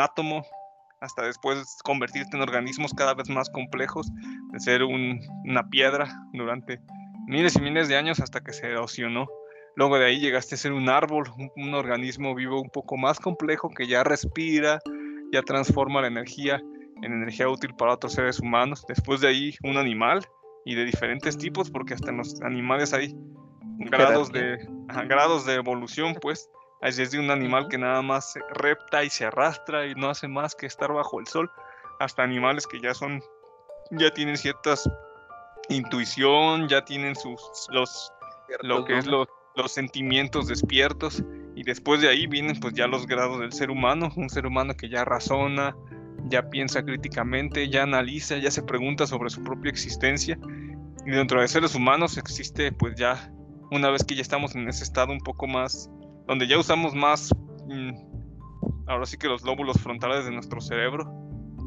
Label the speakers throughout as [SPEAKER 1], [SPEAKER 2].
[SPEAKER 1] átomo, hasta después convertirte en organismos cada vez más complejos, de ser una piedra durante miles y miles de años hasta que se erosionó. Luego de ahí llegaste a ser un árbol, un, organismo vivo un poco más complejo que ya respira, ya transforma la energía en energía útil para otros seres humanos. Después de ahí un animal y de diferentes tipos, porque hasta en los animales hay grados de, grados de evolución, pues. Es desde un animal que nada más repta y se arrastra y no hace más que estar bajo el sol, hasta animales que ya son, ya tienen ciertas intuición, ya tienen sus, los, lo que es los, los sentimientos despiertos. Y después de ahí vienen pues ya los grados del ser humano, un ser humano que ya razona, ya piensa críticamente, ya analiza, ya se pregunta sobre su propia existencia. Y dentro de seres humanos existe pues ya una vez que ya estamos en ese estado un poco más donde ya usamos más, mm, ahora sí que los lóbulos frontales de nuestro cerebro,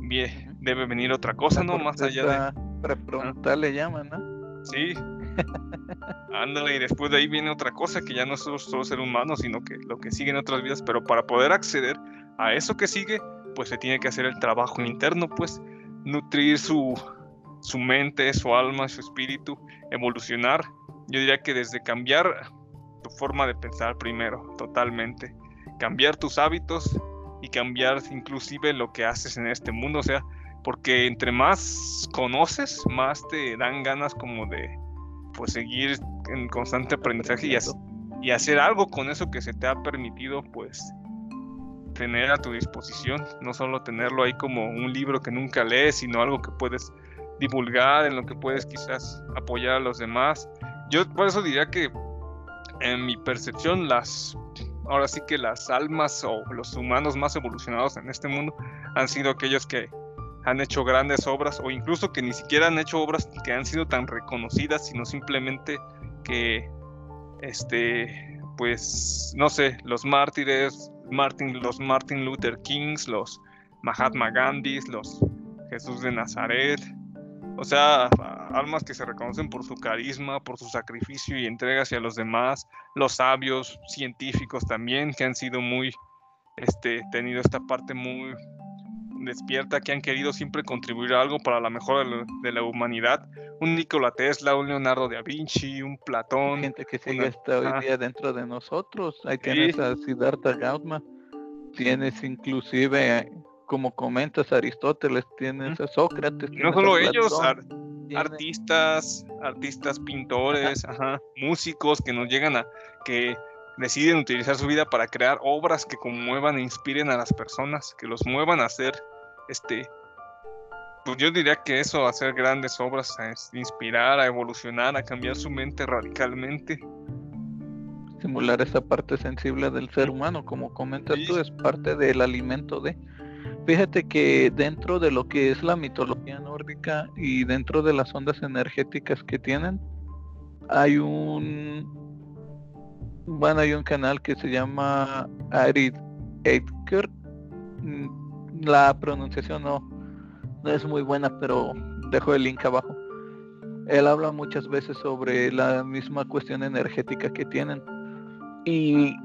[SPEAKER 1] bien, debe venir otra cosa, ¿no? Más allá de...
[SPEAKER 2] Prefrontal le llaman, ¿no?
[SPEAKER 1] Sí. Ándale, y después de ahí viene otra cosa que ya no es solo ser humano, sino que lo que sigue en otras vidas, pero para poder acceder a eso que sigue, pues se tiene que hacer el trabajo interno, pues nutrir su, su mente, su alma, su espíritu, evolucionar. Yo diría que desde cambiar tu forma de pensar primero, totalmente. Cambiar tus hábitos y cambiar inclusive lo que haces en este mundo, o sea, porque entre más conoces, más te dan ganas como de pues seguir en constante aprendizaje y, y hacer algo con eso que se te ha permitido pues tener a tu disposición, no solo tenerlo ahí como un libro que nunca lees, sino algo que puedes divulgar, en lo que puedes quizás apoyar a los demás. Yo por eso diría que en mi percepción, las, ahora sí que las almas o los humanos más evolucionados en este mundo han sido aquellos que han hecho grandes obras o incluso que ni siquiera han hecho obras que han sido tan reconocidas, sino simplemente que, este, pues, no sé, los mártires, Martin, los Martin Luther Kings, los Mahatma Gandhis, los Jesús de Nazaret, o sea, almas que se reconocen por su carisma, por su sacrificio y entrega hacia los demás, los sabios, científicos también, que han sido muy, este, tenido esta parte muy despierta, que han querido siempre contribuir a algo para la mejora de, la humanidad. Un Nikola Tesla, un Leonardo da Vinci, un Platón.
[SPEAKER 2] Gente que sigue hasta hoy día dentro de nosotros. Ahí tienes a Siddhartha Gautama, tienes inclusive como comentas Aristóteles, tienes a Sócrates.
[SPEAKER 1] No solo ellos, artistas, artistas, pintores, músicos que nos llegan a, que deciden utilizar su vida para crear obras que conmuevan e inspiren a las personas, que los muevan a hacer, este, pues yo diría que eso, hacer grandes obras, a inspirar, a evolucionar, a cambiar su mente radicalmente.
[SPEAKER 2] Estimular esa parte sensible del ser humano, como comentas tú, es parte del alimento de Fíjate que dentro de lo que es la mitología nórdica y dentro de las ondas energéticas que tienen, hay un bueno, hay un canal que se llama Arid Edgar. Mm, la pronunciación no, no es muy buena, pero dejo el link abajo. Él habla muchas veces sobre la misma cuestión energética que tienen. Y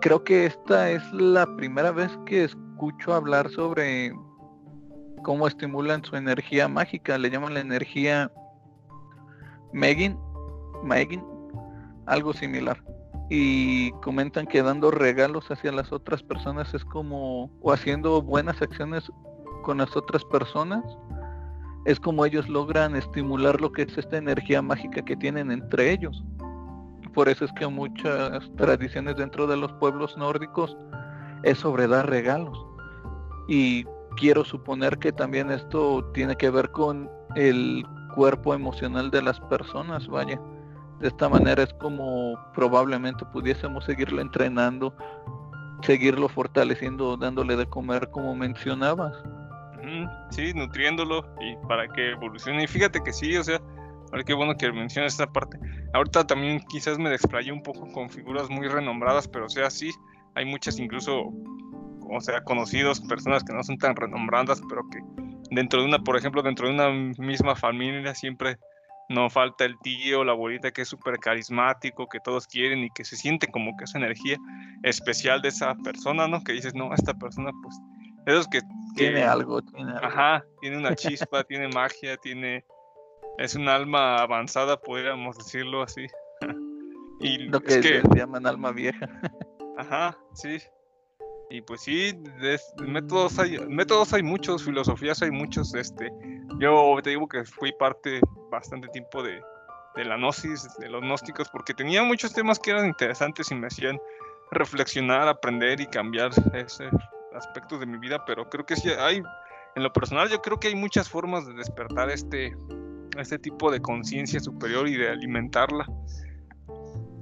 [SPEAKER 2] creo que esta es la primera vez que escucho hablar sobre cómo estimulan su energía mágica, le llaman la energía Megin, Megin, algo similar. Y comentan que dando regalos hacia las otras personas es como, o haciendo buenas acciones con las otras personas, es como ellos logran estimular lo que es esta energía mágica que tienen entre ellos. Por eso es que muchas tradiciones dentro de los pueblos nórdicos es sobre dar regalos. Y quiero suponer que también esto tiene que ver con el cuerpo emocional de las personas, vaya. De esta manera es como probablemente pudiésemos seguirlo entrenando, seguirlo fortaleciendo, dándole de comer como mencionabas.
[SPEAKER 1] Sí, nutriéndolo y para que evolucione. Y fíjate que sí, o sea, ahora qué bueno que mencionas esta parte. Ahorita también quizás me desplayé un poco con figuras muy renombradas, pero sea, sí, hay muchas incluso o sea, conocidos, personas que no son tan renombradas, pero que dentro de una, por ejemplo, dentro de una misma familia siempre no falta el tío, la abuelita que es súper carismático, que todos quieren y que se siente como que esa energía especial de esa persona, ¿no? Que dices, no, esta persona pues Esos que,
[SPEAKER 2] tiene algo, tiene algo.
[SPEAKER 1] Ajá, tiene una chispa, tiene magia, tiene es un alma avanzada, podríamos decirlo así.
[SPEAKER 2] y Lo que, se llaman alma vieja.
[SPEAKER 1] Ajá, sí. Y pues sí, métodos hay, métodos hay muchos, filosofías hay muchos. Este, yo te digo que fui parte bastante tiempo de, de la gnosis, de los gnósticos, porque tenía muchos temas que eran interesantes y me hacían reflexionar, aprender y cambiar ese aspecto de mi vida, pero creo que sí hay, en lo personal yo creo que hay muchas formas de despertar este, este tipo de conciencia superior y de alimentarla,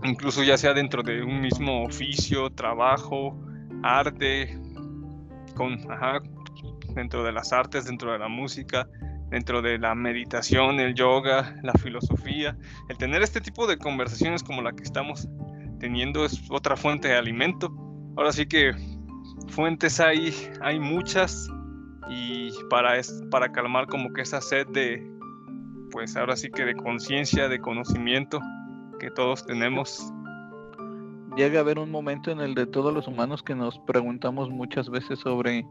[SPEAKER 1] incluso ya sea dentro de un mismo oficio, trabajo, arte, con, dentro de las artes, dentro de la música, dentro de la meditación, el yoga, la filosofía, el tener este tipo de conversaciones como la que estamos teniendo es otra fuente de alimento. Ahora sí que fuentes hay, hay muchas y para, para calmar como que esa sed de, pues ahora sí que de conciencia, de conocimiento que todos tenemos.
[SPEAKER 2] Llega a haber un momento en el de todos los humanos que nos preguntamos muchas veces sobre,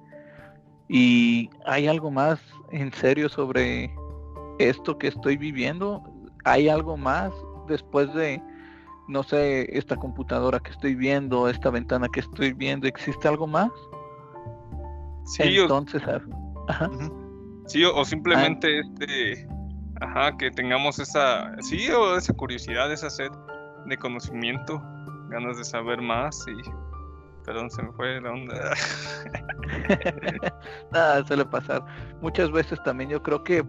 [SPEAKER 2] ¿y hay algo más en serio sobre esto que estoy viviendo? ¿Hay algo más después de, no sé, esta computadora que estoy viendo, esta ventana que estoy viendo? ¿Existe algo más?
[SPEAKER 1] Sí, Entonces, ah, Sí, o, simplemente este Ajá, que tengamos esa, sí, o esa curiosidad, esa sed de conocimiento, ganas de saber más y... Perdón, se me fue la onda.
[SPEAKER 2] Nada, suele pasar. Muchas veces también yo creo que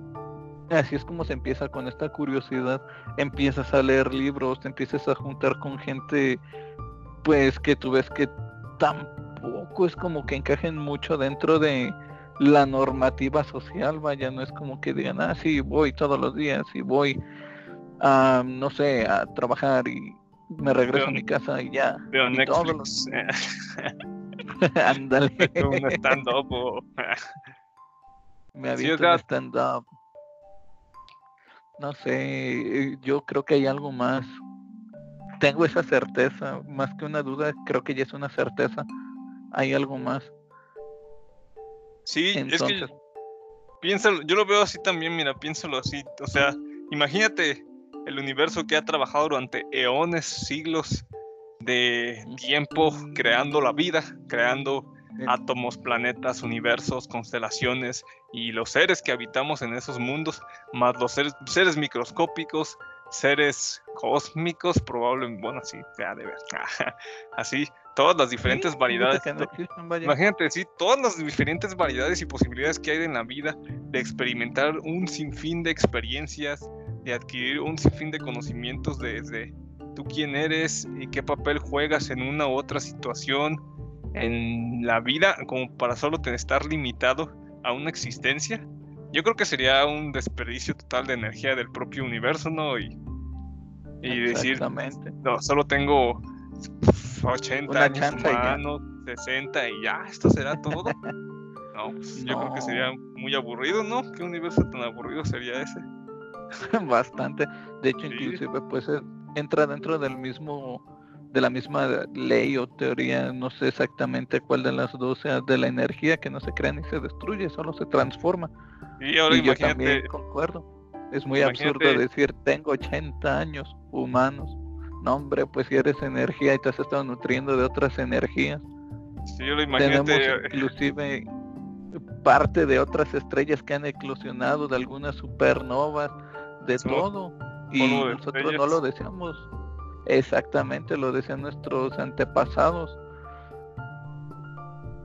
[SPEAKER 2] así es como se empieza con esta curiosidad. Empiezas a leer libros, te empiezas a juntar con gente, pues que tú ves que tampoco es como que encajen mucho dentro de, la normativa social, vaya, no es como que digan, ah, sí, voy todos los días y voy a, no sé, a trabajar y me regreso a mi casa y ya.
[SPEAKER 1] Veo Netflix.
[SPEAKER 2] Ándale.
[SPEAKER 1] un stand-up
[SPEAKER 2] Me había un stand-up. No sé, yo creo que hay algo más. Tengo esa certeza, más que una duda, creo que ya es una certeza. Hay algo más.
[SPEAKER 1] Sí, es que piénsalo, yo lo veo así también, mira, piénsalo así, o sea, imagínate el universo que ha trabajado durante eones, siglos de tiempo creando la vida, creando átomos, planetas, universos, constelaciones y los seres que habitamos en esos mundos, más los seres, seres microscópicos, seres cósmicos, probablemente, bueno, sí, ya de ver, así, todas las diferentes variedades. imagínate, sí, todas las diferentes variedades y posibilidades que hay en la vida de experimentar un sinfín de experiencias, de adquirir un sinfín de conocimientos desde tú quién eres y qué papel juegas en una u otra situación en la vida, como para solo estar limitado a una existencia. Yo creo que sería un desperdicio total de energía del propio universo, ¿no? Y, y decir, no, solo tengo 80 años humanos, 60 y ya, esto será todo. no, pues yo creo que sería muy aburrido, ¿no? ¿Qué universo tan aburrido sería ese?
[SPEAKER 2] Bastante. De hecho, inclusive pues eh, entra dentro del mismo de la misma ley o teoría, no sé exactamente cuál de las dos sea, de la energía que no se crea ni se destruye, solo se transforma.
[SPEAKER 1] Y ahora yo también
[SPEAKER 2] concuerdo. Es muy absurdo decir tengo 80 años humanos no, hombre, pues si eres energía y te has estado nutriendo de otras energías.
[SPEAKER 1] Sí, yo lo imagínate.
[SPEAKER 2] Tenemos inclusive parte de otras estrellas que han eclosionado, de algunas supernovas, de todo. Y nosotros no lo deseamos. Exactamente, lo desean nuestros antepasados.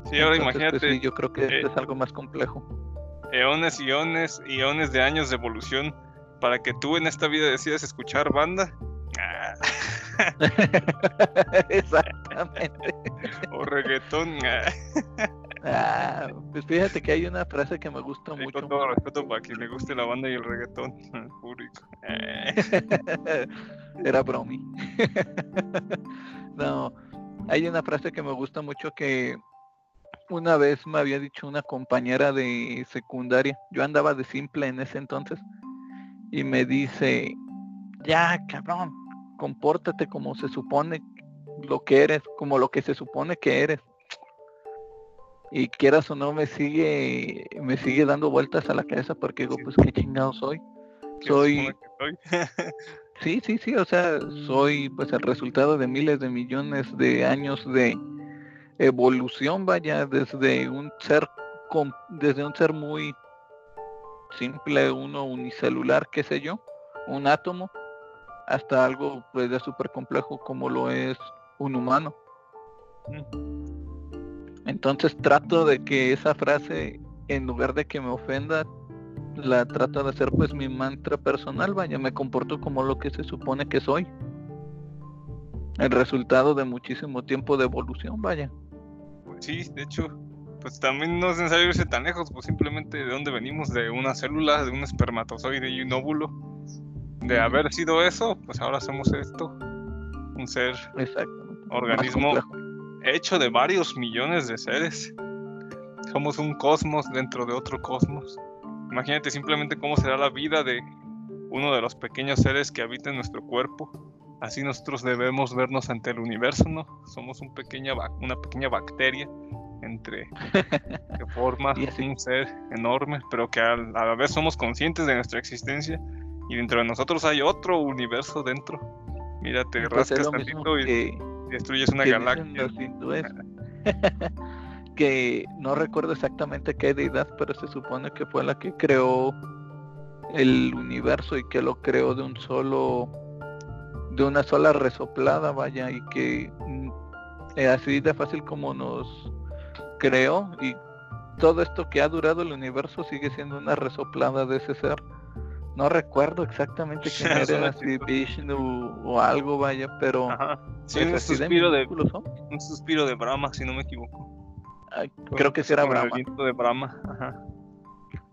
[SPEAKER 1] Sí, ahora pues, imagínate.
[SPEAKER 2] yo creo que esto eh, es algo más complejo.
[SPEAKER 1] Eones y eones y eones de años de evolución para que tú en esta vida decidas escuchar banda. Ah.
[SPEAKER 2] Exactamente.
[SPEAKER 1] o reggaetón.
[SPEAKER 2] ah, pues fíjate que hay una frase que me gusta mucho.
[SPEAKER 1] Con todo respeto para que le guste la banda y el reggaetón público.
[SPEAKER 2] Era bromi. no, hay una frase que me gusta mucho que una vez me había dicho una compañera de secundaria. Yo andaba de simple en ese entonces. Y me dice, ya, cabrón, compórtate como se supone lo que eres, como lo que se supone que eres. Y quieras o no me sigue me sigue dando vueltas a la cabeza porque digo pues qué chingado soy soy sí sí sí o sea soy pues el resultado de miles de millones de años de evolución vaya desde un ser desde un ser muy simple uno unicelular qué sé yo un átomo hasta algo pues de súper complejo como lo es un humano entonces trato de que esa frase, en lugar de que me ofenda, la trato de hacer pues mi mantra personal, vaya, me comporto como lo que se supone que soy. El resultado de muchísimo tiempo de evolución, vaya.
[SPEAKER 1] Pues sí, de hecho, pues también no es necesario irse tan lejos, pues simplemente de dónde venimos, de una célula, de un espermatozoide y un óvulo. De haber sido eso, pues ahora somos esto. Un ser, organismo hecho de varios millones de seres. Somos un cosmos dentro de otro cosmos. Imagínate simplemente cómo será la vida de uno de los pequeños seres que habita en nuestro cuerpo. Así nosotros debemos vernos ante el universo, ¿no? Somos un pequeña una pequeña bacteria entre que forma un ser enorme, pero que a, la vez somos conscientes de nuestra existencia y dentro de nosotros hay otro universo dentro. Mira, te pues rascas tantito y destruyes una galaxia.
[SPEAKER 2] que no recuerdo exactamente qué deidad, pero se supone que fue la que creó el universo y que lo creó de un solo de una sola resoplada, vaya, y que mm, así de fácil como nos creó y todo esto que ha durado el universo sigue siendo una resoplada de ese ser. No recuerdo exactamente quién era, si Vishnu o algo, vaya, pero
[SPEAKER 1] Sí, un suspiro, de, un suspiro de Brahma, si no me equivoco.
[SPEAKER 2] creo que sí era Brahma.
[SPEAKER 1] El de Brahma, ajá.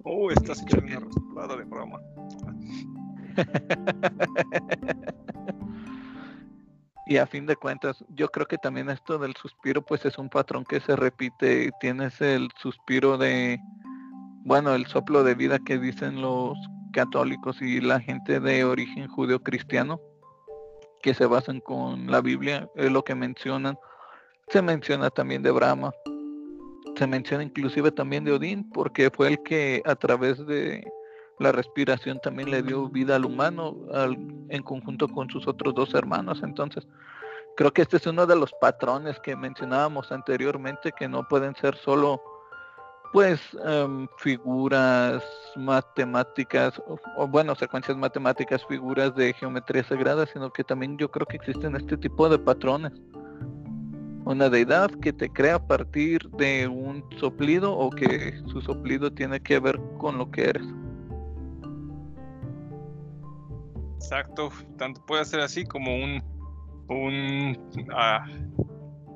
[SPEAKER 1] Oh, estás hecho una de Brahma.
[SPEAKER 2] y a fin de cuentas, yo creo que también esto del suspiro, pues es un patrón que se repite. Tienes el suspiro de, bueno, el soplo de vida que dicen los católicos y la gente de origen judeo-cristiano que se basan con la Biblia, es lo que mencionan. Se menciona también de Brahma, se menciona inclusive también de Odín, porque fue el que a través de la respiración también le dio vida al humano en conjunto con sus otros dos hermanos. Entonces, creo que este es uno de los patrones que mencionábamos anteriormente, que no pueden ser solo pues em, figuras matemáticas, o, bueno, secuencias matemáticas, figuras de geometría sagrada, sino que también yo creo que existen este tipo de patrones. Una deidad que te crea a partir de un soplido o que su soplido tiene que ver con lo que eres.
[SPEAKER 1] Exacto, tanto puede ser así como un, ah,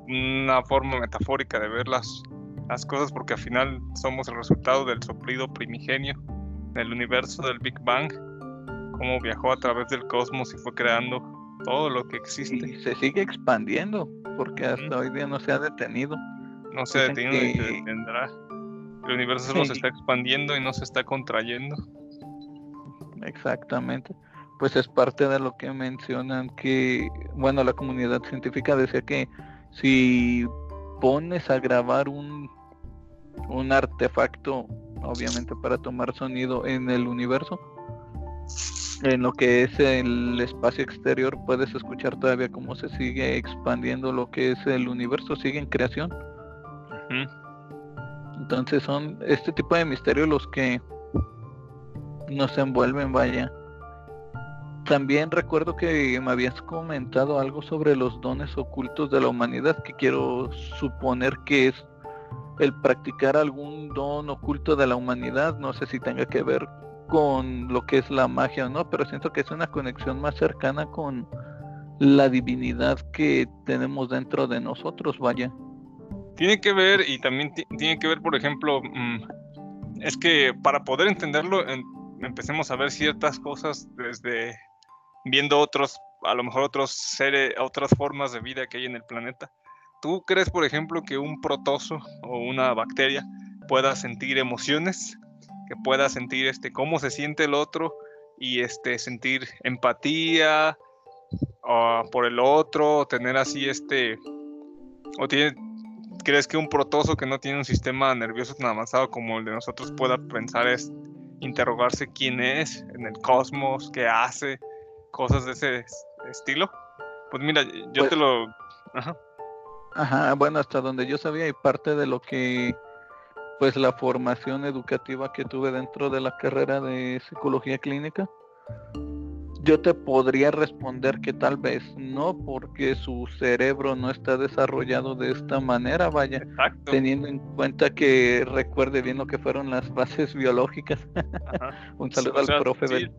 [SPEAKER 1] una forma metafórica de ver las, las cosas porque al final somos el resultado del soplido primigenio del universo del Big Bang, cómo viajó a través del cosmos y fue creando todo lo que existe.
[SPEAKER 2] Y se sigue expandiendo porque hasta hoy día no se ha detenido.
[SPEAKER 1] No se ha detenido y se detendrá. El universo solo se está expandiendo y no se está contrayendo.
[SPEAKER 2] Exactamente. Pues es parte de lo que mencionan que, bueno, la comunidad científica decía que si pones a grabar un, un artefacto, obviamente para tomar sonido en el universo, en lo que es el espacio exterior, puedes escuchar todavía cómo se sigue expandiendo lo que es el universo, sigue en creación. Entonces son este tipo de misterios los que nos envuelven, vaya. También recuerdo que me habías comentado algo sobre los dones ocultos de la humanidad, que quiero suponer que es el practicar algún don oculto de la humanidad. No sé si tenga que ver con lo que es la magia o no, pero siento que es una conexión más cercana con la divinidad que tenemos dentro de nosotros, vaya.
[SPEAKER 1] Tiene que ver y también tiene que ver, por ejemplo, mm, es que para poder entenderlo, empecemos a ver ciertas cosas desde viendo otros, a lo mejor otros seres, otras formas de vida que hay en el planeta. ¿Tú crees, por ejemplo, que un protozo o una bacteria pueda sentir emociones? Que pueda sentir este cómo se siente el otro y este sentir empatía por el otro, tener así este o ¿crees que un protozo que no tiene un sistema nervioso tan avanzado como el de nosotros pueda pensar es interrogarse quién es en el cosmos, qué hace, cosas de ese estilo? Pues mira, yo te pues lo...
[SPEAKER 2] Ajá. Ajá, bueno, hasta donde yo sabía y parte de lo que pues la formación educativa que tuve dentro de la carrera de psicología clínica yo te podría responder que tal vez no, porque su cerebro no está desarrollado de esta manera, vaya, teniendo en cuenta que recuerde bien lo que fueron las bases biológicas. Un saludo al profe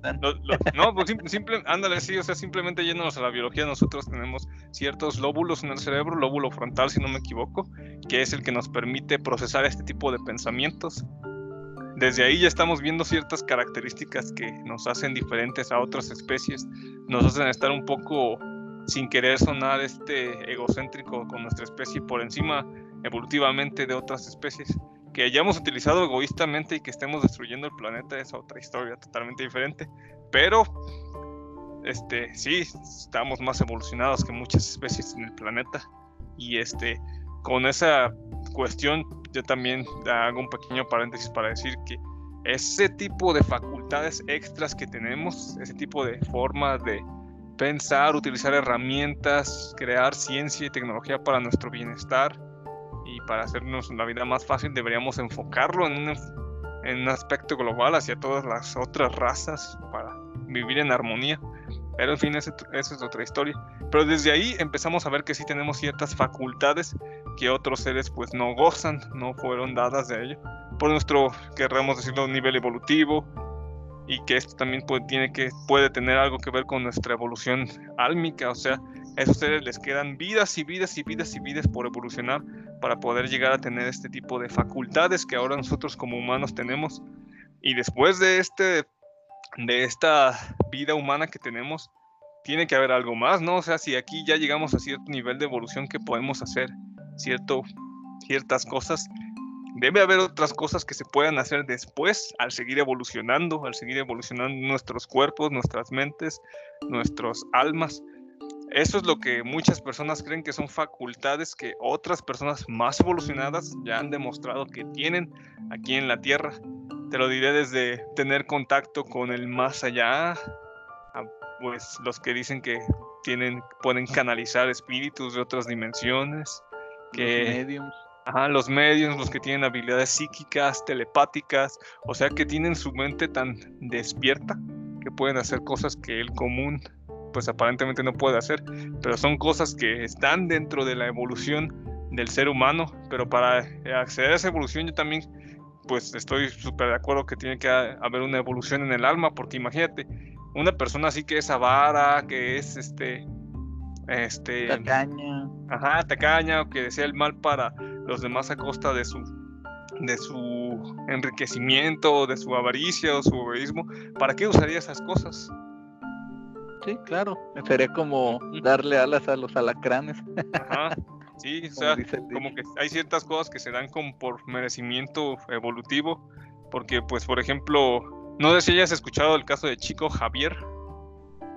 [SPEAKER 1] No, pues simple, ándale, sí, o sea, simplemente yéndonos a la biología, nosotros tenemos ciertos lóbulos en el cerebro, lóbulo frontal, si no me equivoco, que es el que nos permite procesar este tipo de pensamientos desde ahí ya estamos viendo ciertas características que nos hacen diferentes a otras especies, nos hacen estar un poco sin querer sonar este egocéntrico con nuestra especie por encima evolutivamente de otras especies. Que hayamos utilizado egoístamente y que estemos destruyendo el planeta es otra historia totalmente diferente. Pero este sí estamos más evolucionados que muchas especies en el planeta. Y este con esa cuestión yo también hago un pequeño paréntesis para decir que ese tipo de facultades extras que tenemos, ese tipo de forma de pensar, utilizar herramientas, crear ciencia y tecnología para nuestro bienestar y para hacernos la vida más fácil, deberíamos enfocarlo en un, en un aspecto global hacia todas las otras razas para vivir en armonía. Pero en fin, esa es otra historia. Pero desde ahí empezamos a ver que sí tenemos ciertas facultades que otros seres pues no gozan, no fueron dadas de ello. Por nuestro, querramos decirlo, nivel evolutivo. Y que esto también puede, tiene que, puede tener algo que ver con nuestra evolución álmica. O sea, a esos seres les quedan vidas y vidas y vidas y vidas por evolucionar para poder llegar a tener este tipo de facultades que ahora nosotros como humanos tenemos. Y después de este de esta vida humana que tenemos, tiene que haber algo más, ¿no? O sea, si aquí ya llegamos a cierto nivel de evolución que podemos hacer cierto, ciertas cosas, debe haber otras cosas que se puedan hacer después al seguir evolucionando, al seguir evolucionando nuestros cuerpos, nuestras mentes, nuestras almas. Eso es lo que muchas personas creen que son facultades que otras personas más evolucionadas ya han demostrado que tienen aquí en la Tierra te lo diré desde tener contacto con el más allá, pues los que dicen que tienen, pueden canalizar espíritus de otras dimensiones, que los mediums. Ajá, los medios, los que tienen habilidades psíquicas, telepáticas, o sea que tienen su mente tan despierta que pueden hacer cosas que el común pues aparentemente no puede hacer, pero son cosas que están dentro de la evolución del ser humano, pero para acceder a esa evolución yo también pues estoy súper de acuerdo que tiene que haber una evolución en el alma, porque imagínate, una persona así que es avara, que es este, este,
[SPEAKER 2] tacaña,
[SPEAKER 1] ajá, tacaña, o que desea el mal para los demás a costa de su, de su enriquecimiento, de su avaricia o su egoísmo, ¿para qué usaría esas cosas?
[SPEAKER 2] Sí, claro, sería como darle alas a los alacranes.
[SPEAKER 1] Ajá. Sí, o sea, como que hay ciertas cosas que se dan como por merecimiento evolutivo, porque pues por ejemplo, no sé si hayas escuchado el caso de Chico Javier.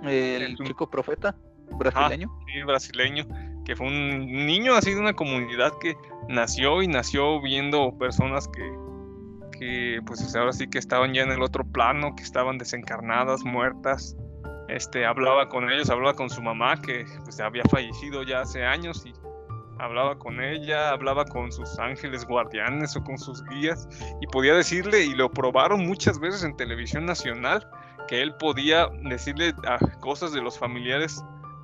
[SPEAKER 2] El chico profeta brasileño.
[SPEAKER 1] sí, brasileño, que fue un niño así de una comunidad que nació y nació viendo personas que, que pues ahora sí que estaban ya en el otro plano, que estaban desencarnadas, muertas. Este, hablaba con ellos, hablaba con su mamá que pues había fallecido ya hace años y hablaba con ella, hablaba con sus ángeles guardianes o con sus guías y podía decirle, y lo probaron muchas veces en televisión nacional, que él podía decirle a cosas de los familiares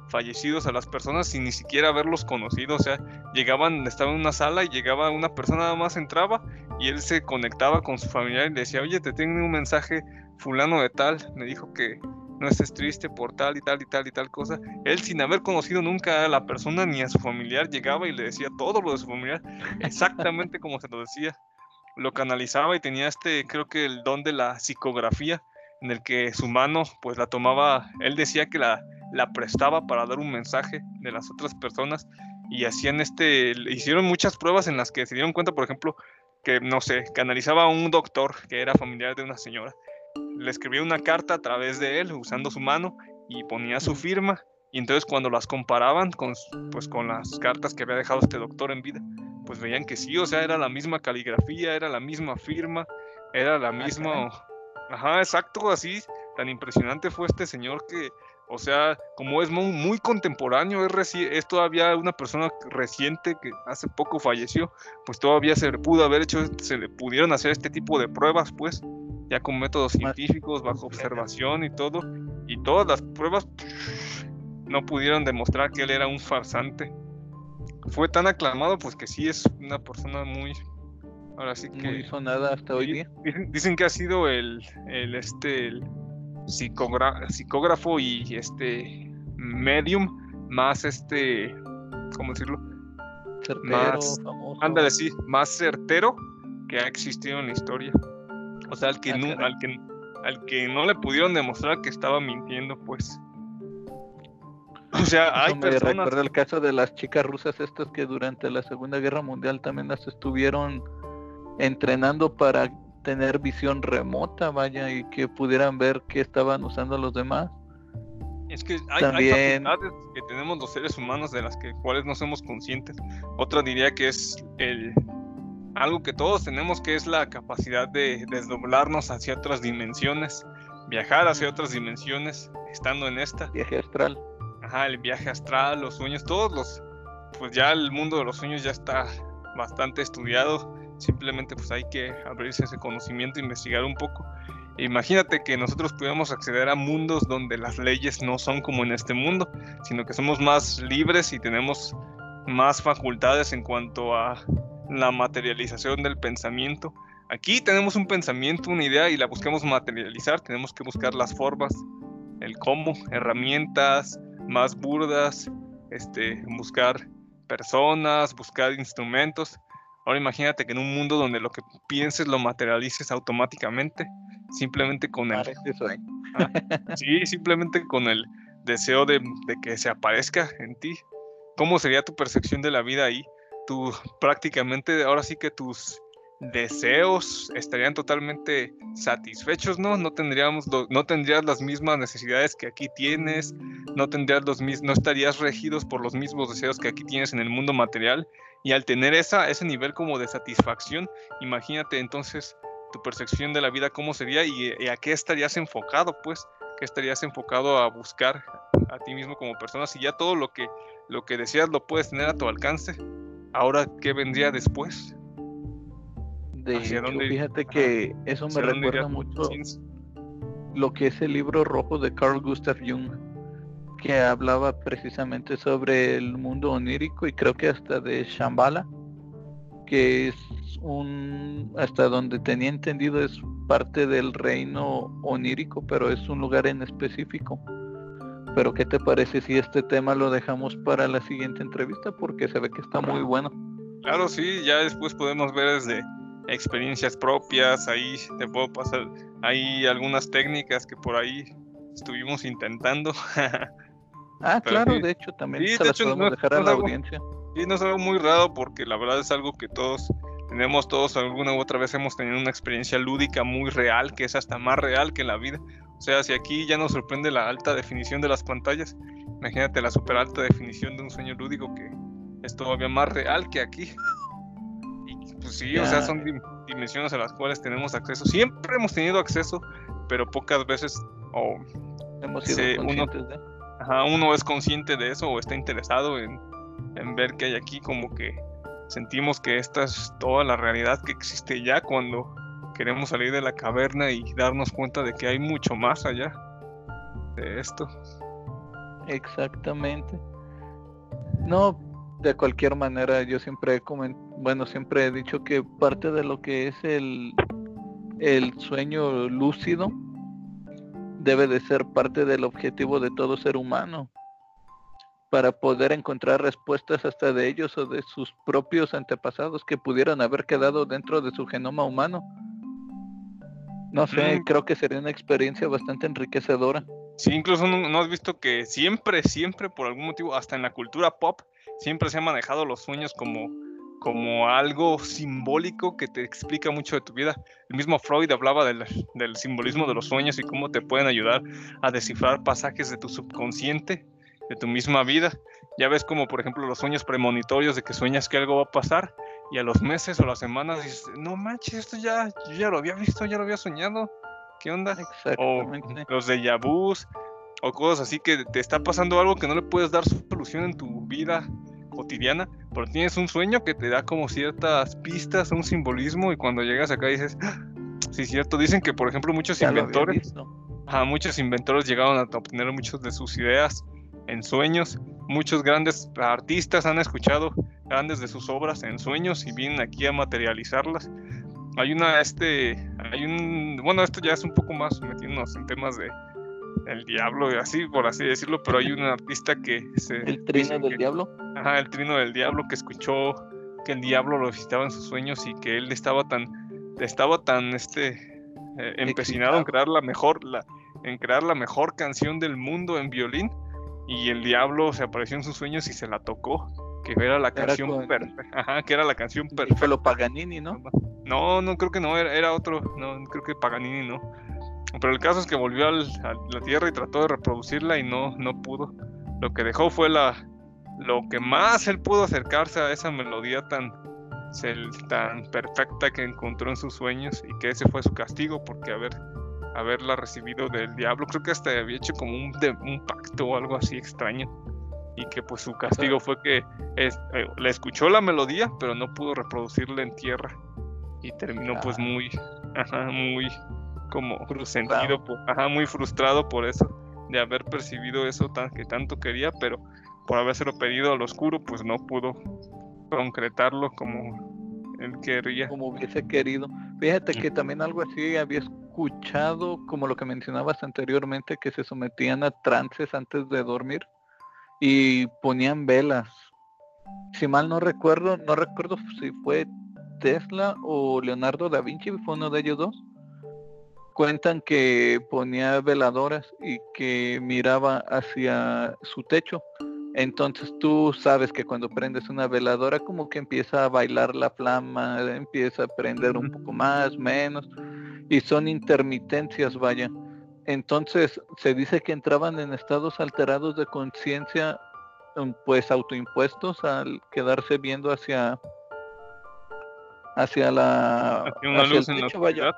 [SPEAKER 1] fallecidos a las personas sin ni siquiera haberlos conocido, o sea, llegaban, estaba en una sala y llegaba una persona nada más entraba y él se conectaba con su familiar y le decía, oye, te tengo un mensaje fulano de tal, me dijo que no estés triste por tal y tal y tal y tal cosa. Él sin haber conocido nunca a la persona ni a su familiar llegaba y le decía todo lo de su familiar exactamente como se lo decía. Lo canalizaba y tenía este, creo que el don de la psicografía en el que su mano pues la tomaba, él decía que la, la prestaba para dar un mensaje de las otras personas y hacían este, hicieron muchas pruebas en las que se dieron cuenta, por ejemplo, que no sé, canalizaba a un doctor que era familiar de una señora le escribía una carta a través de él usando su mano y ponía su firma. Y entonces cuando las comparaban con, pues, con las cartas que había dejado este doctor en vida, pues veían que sí, o sea, era la misma caligrafía, era la misma firma, era la ah, misma... Ajá, exacto, así, tan impresionante fue este señor que, o sea, como es muy, muy contemporáneo, es, es, todavía una persona reciente que hace poco falleció, pues todavía se le pudo haber hecho, se le pudieron hacer este tipo de pruebas, pues, ya con métodos científicos, bajo observación y todo, y todas las pruebas no pudieron demostrar que él era un farsante. Fue tan aclamado, pues que sí es una persona muy, ahora sí que...
[SPEAKER 2] No hizo nada hasta hoy día.
[SPEAKER 1] Dicen, que ha sido el, el este, el psicógrafo y este medium más este, ¿cómo decirlo?
[SPEAKER 2] Certero,
[SPEAKER 1] más, ándale, sí, más certero que ha existido en la historia. O sea, al que, ah, no, al que, al que no le pudieron demostrar que estaba mintiendo, pues. O sea, hay
[SPEAKER 2] me recuerda el caso de las chicas rusas estas que durante la Segunda Guerra Mundial también las estuvieron entrenando para tener visión remota, vaya, y que pudieran ver qué estaban usando los demás.
[SPEAKER 1] Es que hay, También... que tenemos los seres humanos de las que cuales no somos conscientes. Otra diría que es el algo que todos tenemos que es la capacidad de desdoblarnos hacia otras dimensiones, viajar hacia otras dimensiones, estando en esta.
[SPEAKER 2] Viaje astral.
[SPEAKER 1] Ajá, el viaje astral, los sueños, todos los, pues ya el mundo de los sueños ya está bastante estudiado Simplemente pues hay que abrirse ese conocimiento, investigar un poco. Imagínate que nosotros pudiéramos acceder a mundos donde las leyes no son como en este mundo, sino que somos más libres y tenemos más facultades en cuanto a la materialización del pensamiento. Aquí tenemos un pensamiento, una idea y la buscamos materializar, tenemos que buscar las formas, el cómo, herramientas más burdas, este, buscar personas, buscar instrumentos. Ahora imagínate que en un mundo donde lo que pienses lo materialices automáticamente, simplemente con el... sí, simplemente con el deseo de, que se aparezca en ti. ¿Cómo sería tu percepción de la vida ahí? Tú prácticamente, ahora sí que tus deseos estarían totalmente satisfechos, ¿no? No tendríamos no tendrías las mismas necesidades que aquí tienes, no tendrías los no estarías regidos por los mismos deseos que aquí tienes en el mundo material y al tener esa, ese nivel como de satisfacción, imagínate entonces tu percepción de la vida cómo sería y, a qué estarías enfocado, pues, qué estarías enfocado a buscar a ti mismo como persona. Si ya todo lo que, lo que deseas lo puedes tener a tu alcance, ahora, ¿qué vendría después?
[SPEAKER 2] De fíjate que eso me recuerda mucho lo que es el libro rojo de Carl Gustav Jung que hablaba precisamente sobre el mundo onírico y creo que hasta de Shambhala, que es un, hasta donde tenía entendido es parte del reino onírico, pero es un lugar en específico. Pero ¿qué te parece si este tema lo dejamos para la siguiente entrevista? Porque se ve que está muy bueno.
[SPEAKER 1] Claro, sí, ya después podemos ver desde experiencias propias, ahí te puedo pasar, hay algunas técnicas que por ahí estuvimos intentando
[SPEAKER 2] Ah, claro, de hecho también se las podemos dejar a la audiencia.
[SPEAKER 1] Sí, no es algo muy raro porque la verdad es algo que todos tenemos, todos alguna u otra vez hemos tenido una experiencia lúdica muy real, que es hasta más real que la vida. O sea, si aquí ya nos sorprende la alta definición de las pantallas, imagínate la super alta definición de un sueño lúdico que es todavía más real que aquí. Y pues sí, o sea, son dimensiones a las cuales tenemos acceso. Siempre hemos tenido acceso, pero pocas veces o
[SPEAKER 2] hemos sido conscientes de
[SPEAKER 1] uno es consciente de eso o está interesado en, ver que hay aquí, como que sentimos que esta es toda la realidad que existe ya cuando queremos salir de la caverna y darnos cuenta de que hay mucho más allá de esto.
[SPEAKER 2] Exactamente. No, de cualquier manera, yo siempre he bueno, siempre he dicho que parte de lo que es el sueño lúcido debe de ser parte del objetivo de todo ser humano para poder encontrar respuestas hasta de ellos o de sus propios antepasados que pudieran haber quedado dentro de su genoma humano. No sé, mm. creo que sería una experiencia bastante enriquecedora.
[SPEAKER 1] Sí, incluso no, has visto que siempre, siempre, por algún motivo, hasta en la cultura pop, siempre se han manejado los sueños como como algo simbólico que te explica mucho de tu vida. El mismo Freud hablaba del, simbolismo de los sueños y cómo te pueden ayudar a descifrar pasajes de tu subconsciente, de tu misma vida. Ya ves como por ejemplo los sueños premonitorios de que sueñas que algo va a pasar y a los meses o las semanas dices, no manches, esto ya, yo ya lo había visto, ya lo había soñado, ¿qué onda? O los de Yabús, o cosas así que te está pasando algo que no le puedes dar solución en tu vida cotidiana, pero tienes un sueño que te da como ciertas pistas, un simbolismo, y cuando llegas acá dices, ¡Ah! sí, cierto, dicen que por ejemplo muchos inventores, muchos inventores llegaron a obtener muchas de sus ideas en sueños, muchos grandes artistas han escuchado grandes de sus obras en sueños y vienen aquí a materializarlas. Hay una, este, hay un, bueno, esto ya es un poco más metiéndonos en temas de el diablo, así, por así decirlo, pero hay un artista que se...
[SPEAKER 2] ¿El trino del diablo?
[SPEAKER 1] Ajá, el trino del diablo que escuchó que el diablo lo visitaba en sus sueños y que él estaba tan, estaba tan, este, eh, empecinado en crear la mejor, la, en crear la mejor canción del mundo en violín y el diablo se apareció en sus sueños y se la tocó que era la canción perfecta. Ajá, que era la canción perfecta.
[SPEAKER 2] Fue lo Paganini, ¿no?
[SPEAKER 1] No, no creo que no, era, otro, no, creo que Paganini no. Pero el caso es que volvió a la Tierra y trató de reproducirla y no, no pudo. Lo que dejó fue la, lo que más él pudo acercarse a esa melodía tan, tan perfecta que encontró en sus sueños y que ese fue su castigo porque haber, haberla recibido del diablo. Creo que hasta había hecho como un, un pacto o algo así extraño. Y que pues su castigo fue que eh, le escuchó la melodía pero no pudo reproducirla en tierra. Y terminó pues muy muy como sentido ajá, muy frustrado por eso de haber percibido eso tan, que tanto quería pero por habérselo pedido al oscuro pues no pudo concretarlo como él quería
[SPEAKER 2] como hubiese querido fíjate que también algo así había escuchado como lo que mencionabas anteriormente que se sometían a trances antes de dormir y ponían velas. Si mal no recuerdo, no recuerdo si fue Tesla o Leonardo da Vinci, fue uno de ellos dos. Cuentan que ponía veladoras y que miraba hacia su techo. Entonces tú sabes que cuando prendes una veladora como que empieza a bailar la flama, empieza a prender un poco más, menos, y son intermitencias, vaya. Entonces se dice que entraban en estados alterados de conciencia, mm, pues autoimpuestos al quedarse viendo hacia hacia la hacia el techo, vaya.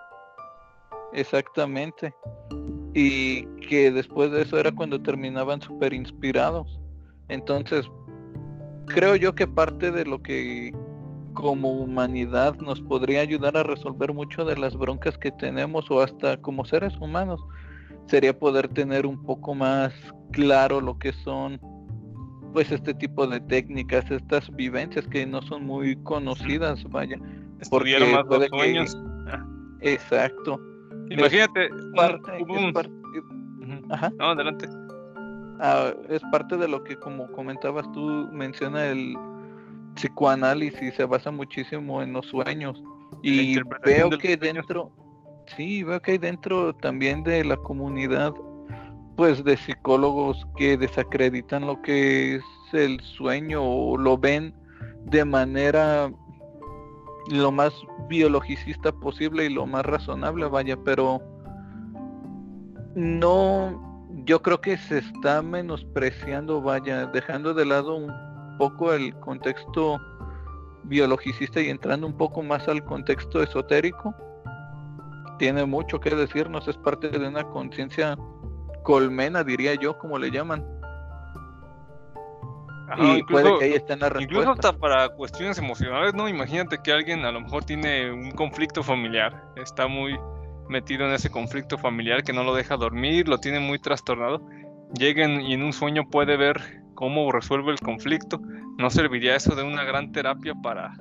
[SPEAKER 2] Exactamente. Y que después de eso era cuando terminaban súper inspirados. Entonces, creo yo que parte de lo que como humanidad nos podría ayudar a resolver mucho de las broncas que tenemos o hasta como seres humanos sería poder tener un poco más claro lo que son pues este tipo de técnicas, estas vivencias que no son muy conocidas, vaya.
[SPEAKER 1] Porque más los sueños.
[SPEAKER 2] Exacto.
[SPEAKER 1] Imagínate. Ajá. No, adelante.
[SPEAKER 2] Ah, es parte de lo que como comentabas tú menciona el psicoanálisis se basa muchísimo en los sueños. Y veo que dentro Sí, veo que hay dentro también de la comunidad, pues de psicólogos que desacreditan lo que es el sueño o lo ven de manera lo más biologicista posible y lo más razonable, vaya, pero no, yo creo que se está menospreciando, vaya, dejando de lado un poco el contexto biologicista y entrando un poco más al contexto esotérico tiene mucho que decirnos, es parte de una conciencia colmena, diría yo, como le llaman.
[SPEAKER 1] y puede que ahí estén las Incluso hasta para cuestiones emocionales, ¿no? Imagínate que alguien a lo mejor tiene un conflicto familiar, está muy metido en ese conflicto familiar que no lo deja dormir, lo tiene muy trastornado. Lleguen y en un sueño puede ver cómo resuelve el conflicto. ¿No serviría eso de una gran terapia para,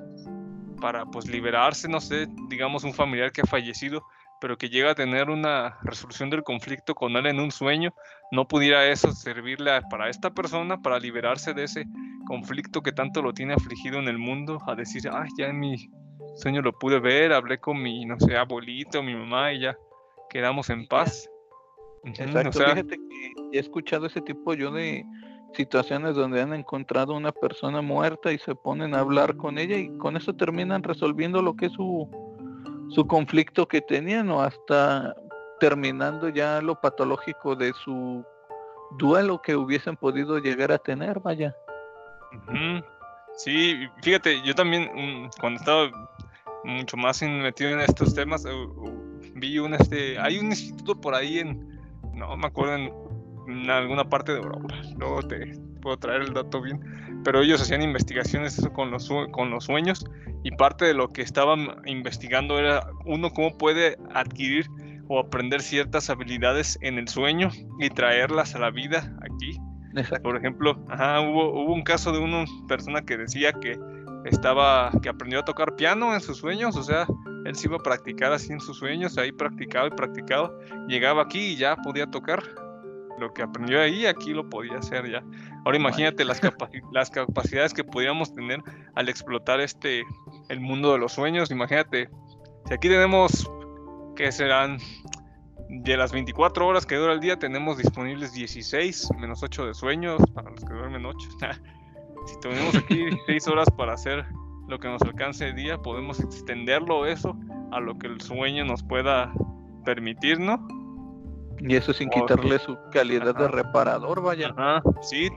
[SPEAKER 1] para pues liberarse, no sé, digamos un familiar que ha fallecido? pero que llega a tener una resolución del conflicto con él en un sueño, no pudiera eso servirle para esta persona para liberarse de ese conflicto que tanto lo tiene afligido en el mundo, a decir, ay, ya en mi sueño lo pude ver, hablé con mi, no sé, abuelito, mi mamá y ya quedamos en paz.
[SPEAKER 2] Exacto, fíjate que he escuchado ese tipo yo de situaciones donde han encontrado una persona muerta y se ponen a hablar con ella y con eso terminan resolviendo lo que es su su conflicto que tenían o hasta terminando ya lo patológico de su duelo que hubiesen podido llegar a tener, vaya.
[SPEAKER 1] Sí, fíjate, yo también mm, cuando estaba mucho más metido en estos temas, vi un este, hay un instituto por ahí en, no me acuerdo en, alguna parte de Europa, luego te puedo traer el dato bien, pero ellos hacían investigaciones eso con los, con los sueños. Y parte de lo que estaban investigando era uno cómo puede adquirir o aprender ciertas habilidades en el sueño y traerlas a la vida aquí. Por ejemplo, hubo, hubo un caso de una persona que decía que estaba, que aprendió a tocar piano en sus sueños, o sea, él se iba a practicar así en sus sueños, ahí practicaba y practicaba, llegaba aquí y ya podía tocar. Lo que aprendió ahí, aquí lo podía hacer ya. Ahora imagínate las, las capacidades que podíamos tener al explotar este, el mundo de los sueños. Imagínate, si aquí tenemos, que serán de las 24 horas que dura el día, tenemos disponibles 16 menos 8 de sueños para los que duermen 8. si tenemos aquí 6 horas para hacer lo que nos alcance el día, podemos extenderlo eso a lo que el sueño nos pueda permitir, ¿no?
[SPEAKER 2] Y eso sin quitarle su calidad de reparador, vaya.
[SPEAKER 1] Ajá, sí,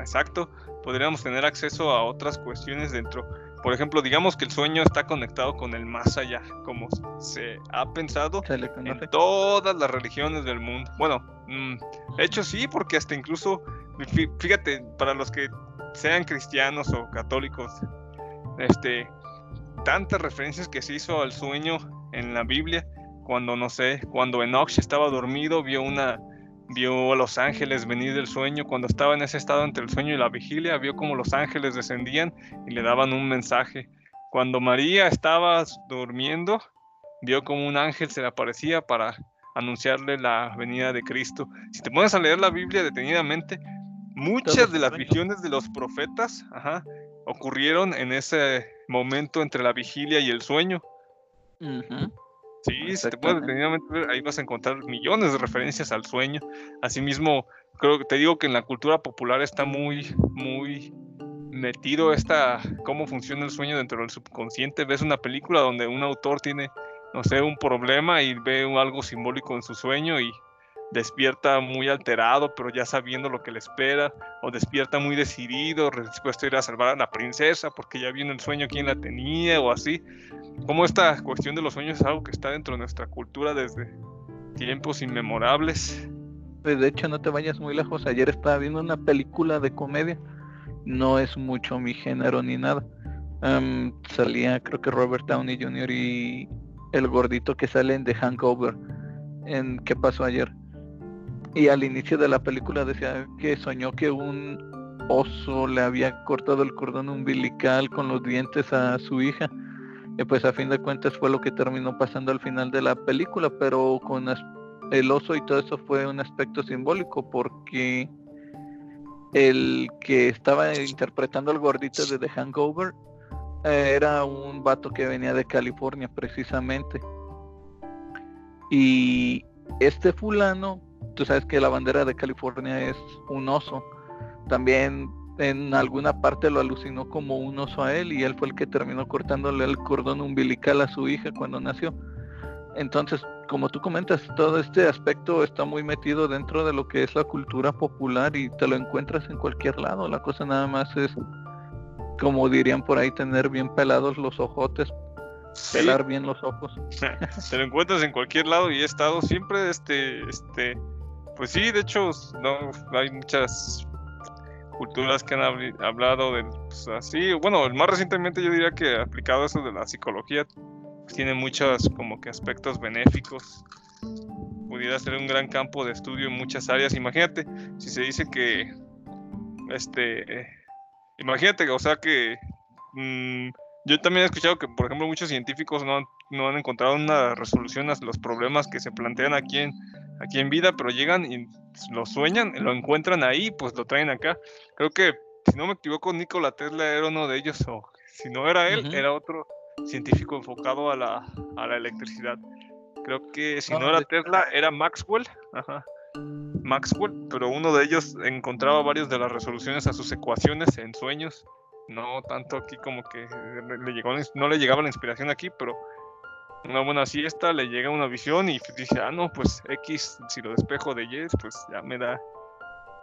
[SPEAKER 1] exacto. Podríamos tener acceso a otras cuestiones dentro. Por ejemplo, digamos que el sueño está conectado con el más allá, como se ha pensado en todas las religiones del mundo. Bueno, mm, de hecho sí, porque hasta incluso, fíjate, para los que sean cristianos o católicos, este, tantas referencias que se hizo al sueño en la Biblia, cuando no sé, cuando Enoch estaba dormido, vio una vio a los ángeles venir del sueño, cuando estaba en ese estado entre el sueño y la vigilia, vio como los ángeles descendían y le daban un mensaje. Cuando María estaba durmiendo, vio como un ángel se le aparecía para anunciarle la venida de Cristo. Si te pones a leer la Biblia detenidamente, muchas de las visiones de los profetas ocurrieron en ese momento entre la vigilia y el sueño. Sí, si te puedes detenidamente ver, ahí vas a encontrar millones de referencias al sueño. Asimismo, creo que te digo que en la cultura popular está muy, muy metido esta cómo funciona el sueño dentro del subconsciente. Ves una película donde un autor tiene, no sé, un problema y ve algo simbólico en su sueño y despierta muy alterado, pero ya sabiendo lo que le espera, o despierta muy decidido, dispuesto a ir a salvar a la princesa porque ya vino el sueño quién la tenía o así. Como esta cuestión de los sueños es algo que está dentro de nuestra cultura desde tiempos inmemorables.
[SPEAKER 2] De hecho, no te vayas muy lejos. Ayer estaba viendo una película de comedia. No es mucho mi género ni nada. salía, creo que Robert Downey Jr. y el gordito que sale en The Hangover. En ¿Qué pasó ayer? Y al inicio de la película decía que soñó que un oso le había cortado el cordón umbilical con los dientes a su hija. Y pues a fin de cuentas fue lo que terminó pasando al final de la película, pero con el oso y todo eso fue un aspecto simbólico porque el que estaba interpretando al gordito de The Hangover eh, era un vato que venía de California precisamente. Y este fulano tú sabes que la bandera de California es un oso. También en alguna parte lo alucinó como un oso a él y él fue el que terminó cortándole el cordón umbilical a su hija cuando nació. Entonces, como tú comentas, todo este aspecto está muy metido dentro de lo que es la cultura popular y te lo encuentras en cualquier lado. La cosa nada más es, como dirían por ahí, tener bien pelados los ojotes, pelar bien los ojos.
[SPEAKER 1] te lo encuentras en cualquier lado y he estado siempre este, este, pues sí, de hecho, no, hay muchas culturas que han hablado de pues, así. Bueno, más recientemente yo diría que aplicado eso de la psicología, pues, tiene muchos como que aspectos benéficos. Pudiera ser un gran campo de estudio en muchas áreas. Imagínate, si se dice que, este, imagínate, o sea que, mm, yo también he escuchado que, por ejemplo, muchos científicos no, no han encontrado una resolución a los problemas que se plantean aquí en aquí en vida, pero llegan y lo sueñan, lo encuentran ahí, pues lo traen acá. Creo que, si no me equivoco, Nikola Tesla era uno de ellos, o si no era él, era otro científico enfocado a la, a la electricidad. Creo que si no, era Tesla, era Maxwell. Maxwell, pero uno de ellos encontraba varias de las resoluciones a sus ecuaciones en sueños. No tanto aquí como que le llegó, no le llegaba la inspiración aquí, pero una buena siesta, le llega una visión y dice, ah, no, pues X, si lo despejo de Y, pues ya me da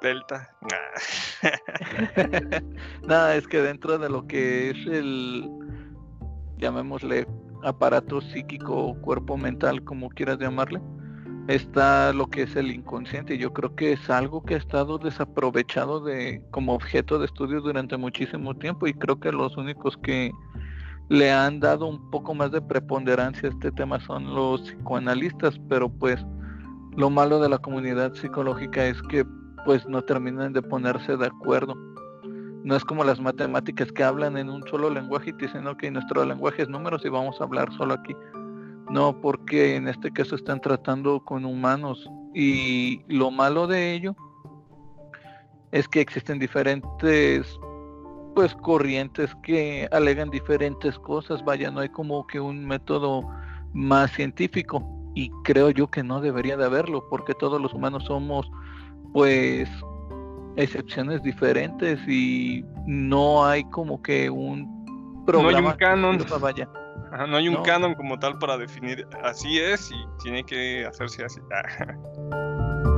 [SPEAKER 1] Delta.
[SPEAKER 2] Nada, es que dentro de lo que es el, llamémosle, aparato psíquico, cuerpo mental, como quieras llamarle, está lo que es el inconsciente. Yo creo que es algo que ha estado desaprovechado de como objeto de estudio durante muchísimo tiempo y creo que los únicos que le han dado un poco más de preponderancia a este tema son los psicoanalistas, pero pues lo malo de la comunidad psicológica es que pues no terminan de ponerse de acuerdo. No es como las matemáticas que hablan en un solo lenguaje y te dicen, ok, nuestro lenguaje es números y vamos a hablar solo aquí. No, porque en este caso están tratando con humanos. Y lo malo de ello es que existen diferentes pues corrientes que alegan diferentes cosas, vaya, no hay como que un método más científico y creo yo que no debería de haberlo porque todos los humanos somos pues excepciones diferentes y no hay como que un
[SPEAKER 1] programa no hay un canon. vaya no hay un canon como tal para definir así es y tiene que hacerse así